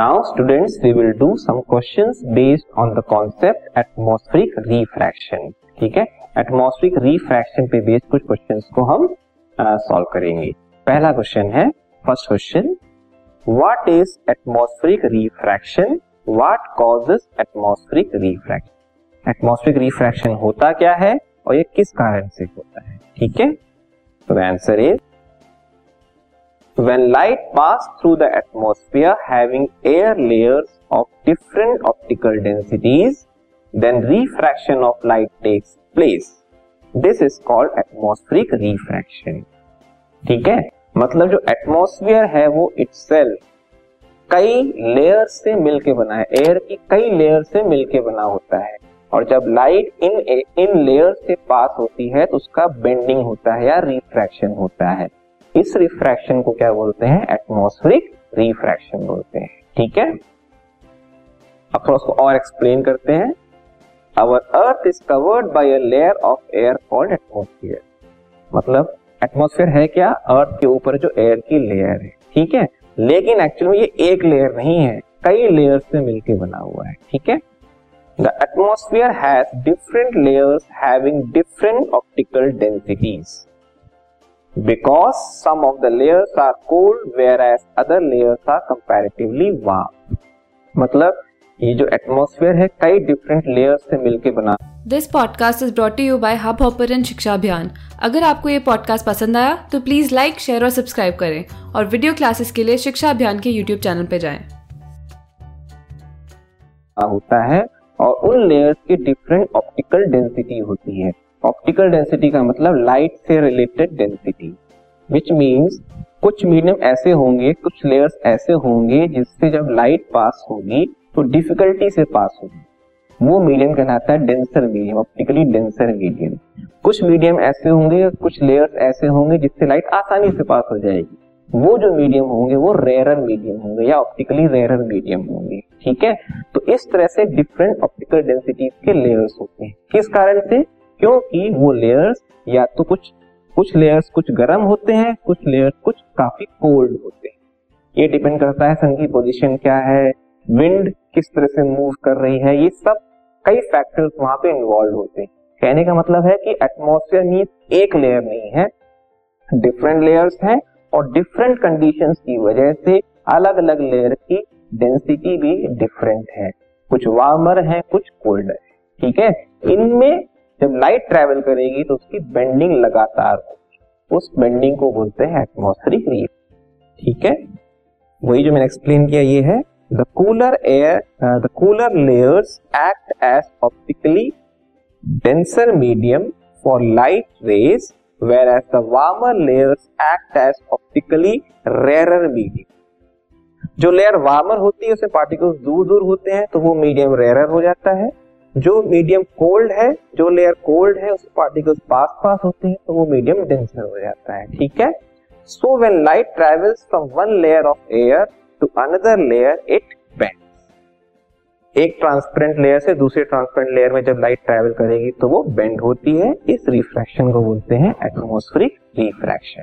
Now students we will do some questions based on the concept atmospheric refraction ठीक है? Atmospheric refraction पे based कुछ questions को हम सॉल्व uh, करेंगे। पहला क्वेश्चन है first question what is atmospheric refraction what causes atmospheric refraction atmospheric refraction होता क्या है और ये किस कारण से होता है? ठीक है? तो answer is when light pass through the atmosphere having air layers of different optical densities then refraction of light takes place this is called atmospheric refraction ठीक है? मतलब जो एटमोस्फियर है वो इट इट्स कई लेयर से मिलके बना है। एयर की कई लेयर से मिलके बना होता है। और जब लाइट इन इन लेयर से पास होती है तो उसका बेंडिंग होता है या रिफ्रैक्शन होता है। इस रिफ्रैक्शन को क्या बोलते हैं? एटमोस्फेरिक रिफ्रैक्शन बोलते हैं। ठीक है? अब थोड़ा उसको और एक्सप्लेन करते हैं। Our earth is covered by a layer of air called atmosphere मतलब एटमोस्फेयर है क्या? अर्थ के ऊपर जो एयर की लेयर है। ठीक है? लेकिन एक्चुअल में ये एक लेयर नहीं है। कई लेयर से मिलकर बना हुआ है। ठीक है? The atmosphere has different layers having different optical densities because some of the layers are cold whereas other layers are comparatively warm मतलब ये जो एटमोस्फेयर है कई डिफरेंट लेयर्स से मिलकर बना। This podcast is brought you by Hubhopper Shiksha Abhiyan अगर आपको ये पॉडकास्ट पसंद आया तो प्लीज़ लाइक शेयर और सब्सक्राइब करें। और वीडियो क्लासेस के लिए शिक्षा अभियान के यूट्यूब चैनल पर जाएँ। होता है और उन लेयर्स की डिफरेंट ऑप्टिकल डेंसिटी होती है। ऑप्टिकल डेंसिटी का मतलब लाइट से रिलेटेड डेंसिटी विच मीन्स कुछ मीडियम ऐसे होंगे, कुछ लेयर्स ऐसे होंगे, जिससे जब लाइट पास होगी तो डिफिकल्टी से पास होगी। वो मीडियम कहलाता है denser medium optically denser medium कुछ मीडियम ऐसे होंगे, कुछ लेयर्स ऐसे होंगे, जिससे लाइट आसानी से पास हो जाएगी। वो जो मीडियम होंगे, वो रेयर मीडियम होंगे या ऑप्टिकली रेयर मीडियम होंगे। ठीक है? तो इस तरह से डिफरेंट ऑप्टिकल डेंसिटीज के लेयर्स होते हैं। किस कारण से? क्योंकि वो लेयर्स या तो कुछ कुछ लेयर्स कुछ गर्म होते हैं, कुछ लेयर्स कुछ काफ़ी कोल्ड होते हैं। ये डिपेंड करता है सन की पोजिशन क्या है विंड किस तरह से मूव कर रही है, ये सब कई फैक्टर्स वहाँ पे इन्वॉल्व होते हैं। कहने का मतलब है कि एटमोस्फेयर मीन एक लेयर नहीं है डिफरेंट लेयर्स हैं और डिफरेंट कंडीशंस की वजह से अलग अलग लेयर की डेंसिटी भी डिफरेंट है। कुछ वार्मर है, कुछ कोल्डर है। ठीक है? इनमें जब लाइट ट्रेवल करेगी तो उसकी बेंडिंग लगातार होगी। उस बेंडिंग को बोलते हैं एटमोस्फेरिक रीफ ठीक है? वही जो मैंने एक्सप्लेन किया ये है। The cooler air the cooler layers act as optically denser medium for light rays whereas the warmer layers act as optically rarer medium जो लेयर वार्मर होती है उसे पार्टिकल्स दूर दूर होते हैं तो वो मीडियम रेयरर हो जाता है। जो मीडियम कोल्ड है, जो लेयर कोल्ड है उसमें पार्टिकल्स पास पास होते हैं तो वो मीडियम डेंसर हो जाता है, ठीक है? So when light travels from one layer of air to another layer it bend एक ट्रांसपेरेंट लेयर से दूसरे ट्रांसपेरेंट लेयर में जब लाइट ट्रेवल करेगी तो वो बेंड होती है। इस रिफ्रैक्शन को बोलते हैं एटमोस्फेरिक रिफ्रैक्शन